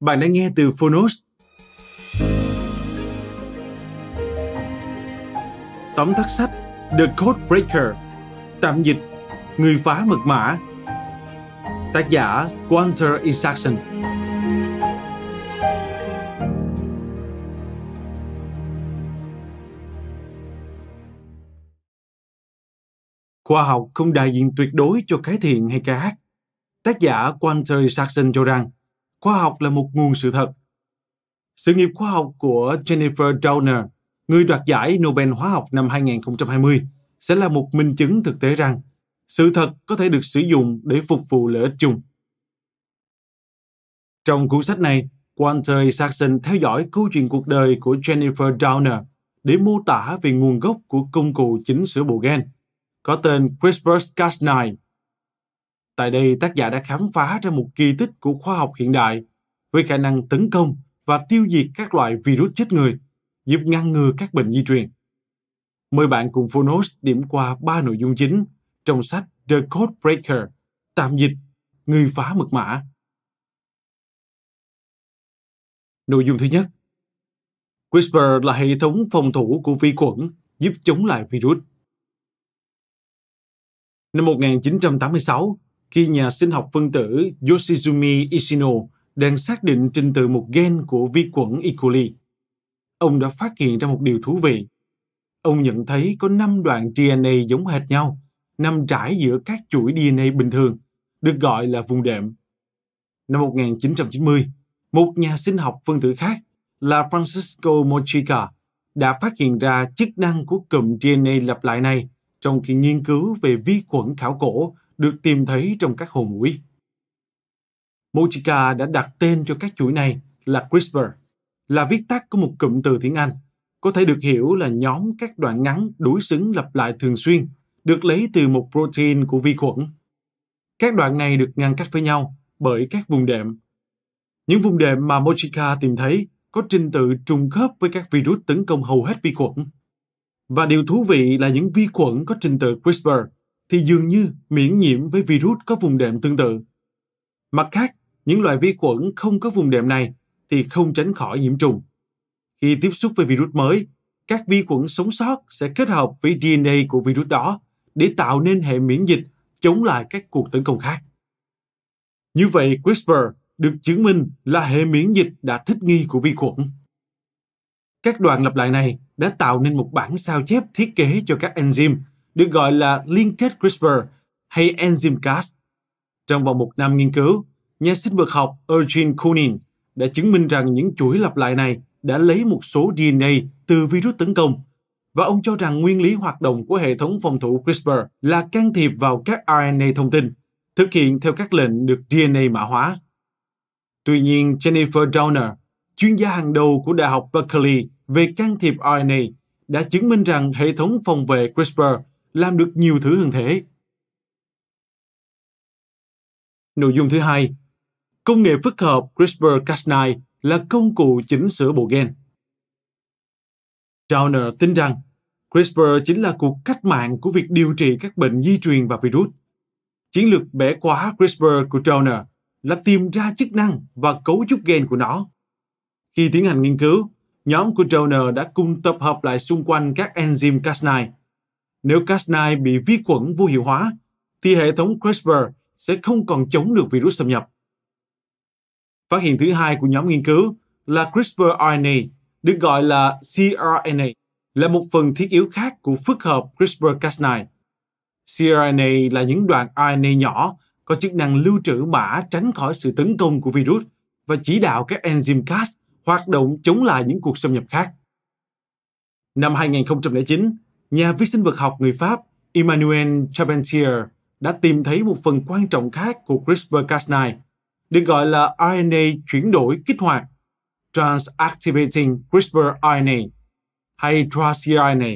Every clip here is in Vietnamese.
Bạn đang nghe từ Phonos. Tóm tắt sách The Code Breaker, Tạm dịch Người phá mật mã Tác giả Walter e. Isaacson Khoa học không đại diện tuyệt đối cho cái thiện hay cái ác. Tác giả Walter e. Isaacson cho rằng khoa học là một nguồn sự thật. Sự nghiệp khoa học của Jennifer Doudna, người đoạt giải Nobel hóa học năm 2020, sẽ là một minh chứng thực tế rằng sự thật có thể được sử dụng để phục vụ lợi ích chung. Trong cuốn sách này, Walter Isaacson theo dõi câu chuyện cuộc đời của Jennifer Doudna để mô tả về nguồn gốc của công cụ chỉnh sửa bộ gen, có tên CRISPR-Cas9 Tại đây, tác giả đã khám phá ra một kỳ tích của khoa học hiện đại với khả năng tấn công và tiêu diệt các loại virus chết người, giúp ngăn ngừa các bệnh di truyền. Mời bạn cùng Phonos điểm qua ba nội dung chính trong sách The Code Breaker, tạm dịch, người phá mật mã. Nội dung thứ nhất CRISPR là hệ thống phòng thủ của vi khuẩn giúp chống lại virus. Năm 1986, khi nhà sinh học phân tử Yoshizumi Ishino đang xác định trình tự một gen của vi khuẩn E. coli. Ông đã phát hiện ra một điều thú vị. Ông nhận thấy có 5 đoạn DNA giống hệt nhau, nằm trải giữa các chuỗi DNA bình thường, được gọi là vùng đệm. Năm 1990, một nhà sinh học phân tử khác là Francisco Mochica đã phát hiện ra chức năng của cụm DNA lặp lại này trong khi nghiên cứu về vi khuẩn khảo cổ được tìm thấy trong các hồ mũi. Mochica đã đặt tên cho các chuỗi này là CRISPR, là viết tắt của một cụm từ tiếng Anh, có thể được hiểu là nhóm các đoạn ngắn đối xứng lặp lại thường xuyên, được lấy từ một protein của vi khuẩn. Các đoạn này được ngăn cách với nhau bởi các vùng đệm. Những vùng đệm mà Mochica tìm thấy có trình tự trùng khớp với các virus tấn công hầu hết vi khuẩn. Và điều thú vị là những vi khuẩn có trình tự CRISPR thì dường như miễn nhiễm với virus có vùng đệm tương tự. Mặt khác, những loại vi khuẩn không có vùng đệm này thì không tránh khỏi nhiễm trùng. Khi tiếp xúc với virus mới, các vi khuẩn sống sót sẽ kết hợp với DNA của virus đó để tạo nên hệ miễn dịch chống lại các cuộc tấn công khác. Như vậy, CRISPR được chứng minh là hệ miễn dịch đã thích nghi của vi khuẩn. Các đoạn lặp lại này đã tạo nên một bản sao chép thiết kế cho các enzyme được gọi là liên kết CRISPR hay enzyme Cas. Trong vòng một năm nghiên cứu, nhà sinh vật học Eugene Cunin đã chứng minh rằng những chuỗi lặp lại này đã lấy một số DNA từ virus tấn công và ông cho rằng nguyên lý hoạt động của hệ thống phòng thủ CRISPR là can thiệp vào các RNA thông tin, thực hiện theo các lệnh được DNA mã hóa. Tuy nhiên, Jennifer Downer, chuyên gia hàng đầu của Đại học Berkeley về can thiệp RNA, đã chứng minh rằng hệ thống phòng vệ CRISPR làm được nhiều thứ hơn thế. Nội dung thứ hai, công nghệ phức hợp CRISPR-Cas9 là công cụ chỉnh sửa bộ gen. Downer tin rằng CRISPR chính là cuộc cách mạng của việc điều trị các bệnh di truyền và virus. Chiến lược bẻ khóa CRISPR của Downer là tìm ra chức năng và cấu trúc gen của nó. Khi tiến hành nghiên cứu, nhóm của Trauner đã cùng tập hợp lại xung quanh các enzyme Cas9. Nếu Cas9 bị vi khuẩn vô hiệu hóa, thì hệ thống CRISPR sẽ không còn chống được virus xâm nhập. Phát hiện thứ hai của nhóm nghiên cứu là CRISPR-RNA, được gọi là cRNA, là một phần thiết yếu khác của phức hợp CRISPR-Cas9. cRNA là những đoạn RNA nhỏ có chức năng lưu trữ mã tránh khỏi sự tấn công của virus và chỉ đạo các enzyme Cas hoạt động chống lại những cuộc xâm nhập khác. Năm 2009, nhà vi sinh vật học người Pháp Emmanuel Charpentier đã tìm thấy một phần quan trọng khác của CRISPR-Cas9, được gọi là RNA chuyển đổi kích hoạt Transactivating CRISPR-RNA hay tracRNA.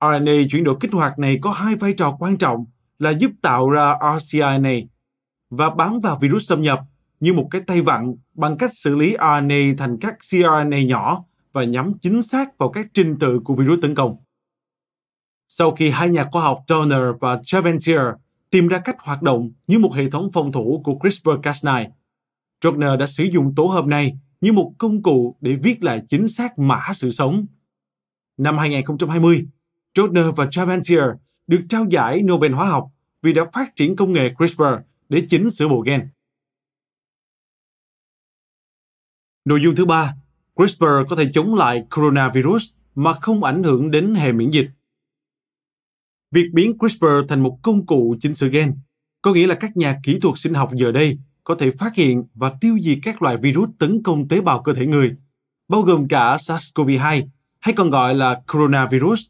RNA chuyển đổi kích hoạt này có hai vai trò quan trọng là giúp tạo ra rcRNA và bám vào virus xâm nhập như một cái tay vặn bằng cách xử lý RNA thành các cRNA nhỏ và nhắm chính xác vào các trình tự của virus tấn công. Sau khi hai nhà khoa học Turner và Charpentier tìm ra cách hoạt động như một hệ thống phòng thủ của CRISPR-Cas9, Turner đã sử dụng tổ hợp này như một công cụ để viết lại chính xác mã sự sống. Năm 2020, Turner và Charpentier được trao giải Nobel hóa học vì đã phát triển công nghệ CRISPR để chỉnh sửa bộ gen. Nội dung thứ ba, CRISPR có thể chống lại coronavirus mà không ảnh hưởng đến hệ miễn dịch. Việc biến CRISPR thành một công cụ chỉnh sửa gen có nghĩa là các nhà kỹ thuật sinh học giờ đây có thể phát hiện và tiêu diệt các loại virus tấn công tế bào cơ thể người, bao gồm cả SARS-CoV-2 hay còn gọi là coronavirus.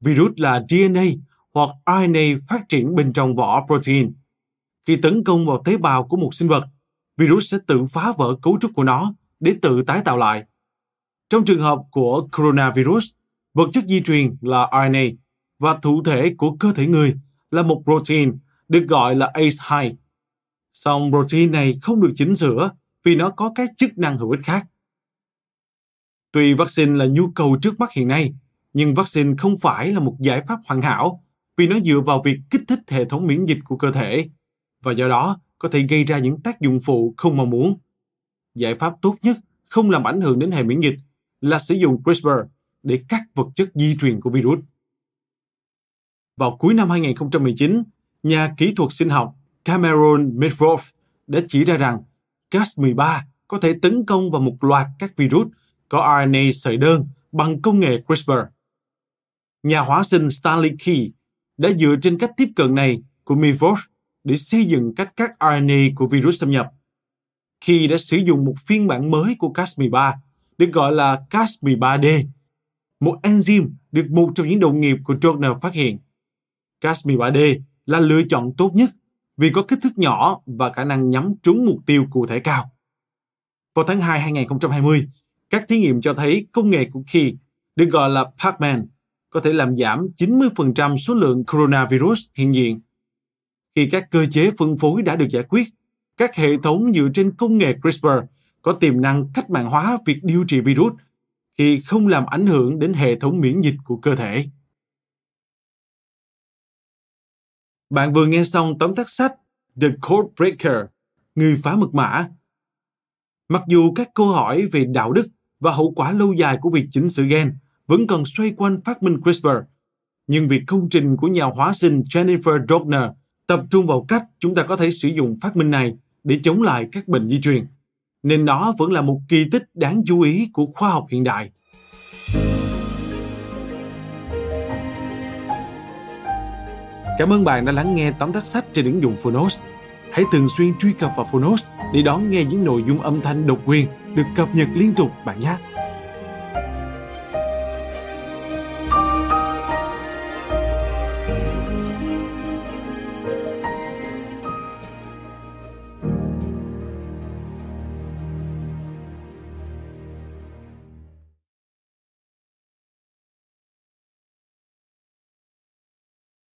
Virus là DNA hoặc RNA phát triển bên trong vỏ protein. Khi tấn công vào tế bào của một sinh vật, virus sẽ tự phá vỡ cấu trúc của nó để tự tái tạo lại. Trong trường hợp của coronavirus, vật chất di truyền là RNA và thụ thể của cơ thể người là một protein được gọi là ACE2. Song protein này không được chỉnh sửa vì nó có các chức năng hữu ích khác. Tuy vaccine là nhu cầu trước mắt hiện nay, nhưng vaccine không phải là một giải pháp hoàn hảo vì nó dựa vào việc kích thích hệ thống miễn dịch của cơ thể và do đó có thể gây ra những tác dụng phụ không mong muốn. Giải pháp tốt nhất không làm ảnh hưởng đến hệ miễn dịch là sử dụng CRISPR để cắt vật chất di truyền của virus. Vào cuối năm 2019, nhà kỹ thuật sinh học Cameron Medford đã chỉ ra rằng Cas13 có thể tấn công vào một loạt các virus có RNA sợi đơn bằng công nghệ CRISPR. Nhà hóa sinh Stanley Key đã dựa trên cách tiếp cận này của Medford để xây dựng cách cắt RNA của virus xâm nhập khi đã sử dụng một phiên bản mới của Cas13 được gọi là Cas13D, một enzyme được một trong những đồng nghiệp của Turner phát hiện. Cas13D là lựa chọn tốt nhất vì có kích thước nhỏ và khả năng nhắm trúng mục tiêu cụ thể cao. Vào tháng 2 2020, các thí nghiệm cho thấy công nghệ của Key được gọi là Pacman có thể làm giảm 90% số lượng coronavirus hiện diện. Khi các cơ chế phân phối đã được giải quyết, các hệ thống dựa trên công nghệ CRISPR có tiềm năng cách mạng hóa việc điều trị virus khi không làm ảnh hưởng đến hệ thống miễn dịch của cơ thể. Bạn vừa nghe xong tóm tắt sách The Code Breaker, người phá mật mã. Mặc dù các câu hỏi về đạo đức và hậu quả lâu dài của việc chỉnh sửa gen vẫn còn xoay quanh phát minh CRISPR, nhưng việc công trình của nhà hóa sinh Jennifer Doudna tập trung vào cách chúng ta có thể sử dụng phát minh này để chống lại các bệnh di truyền, nên nó vẫn là một kỳ tích đáng chú ý của khoa học hiện đại. Cảm ơn bạn đã lắng nghe tóm tắt sách trên ứng dụng Phonos. Hãy thường xuyên truy cập vào Phonos để đón nghe những nội dung âm thanh độc quyền được cập nhật liên tục bạn nhé.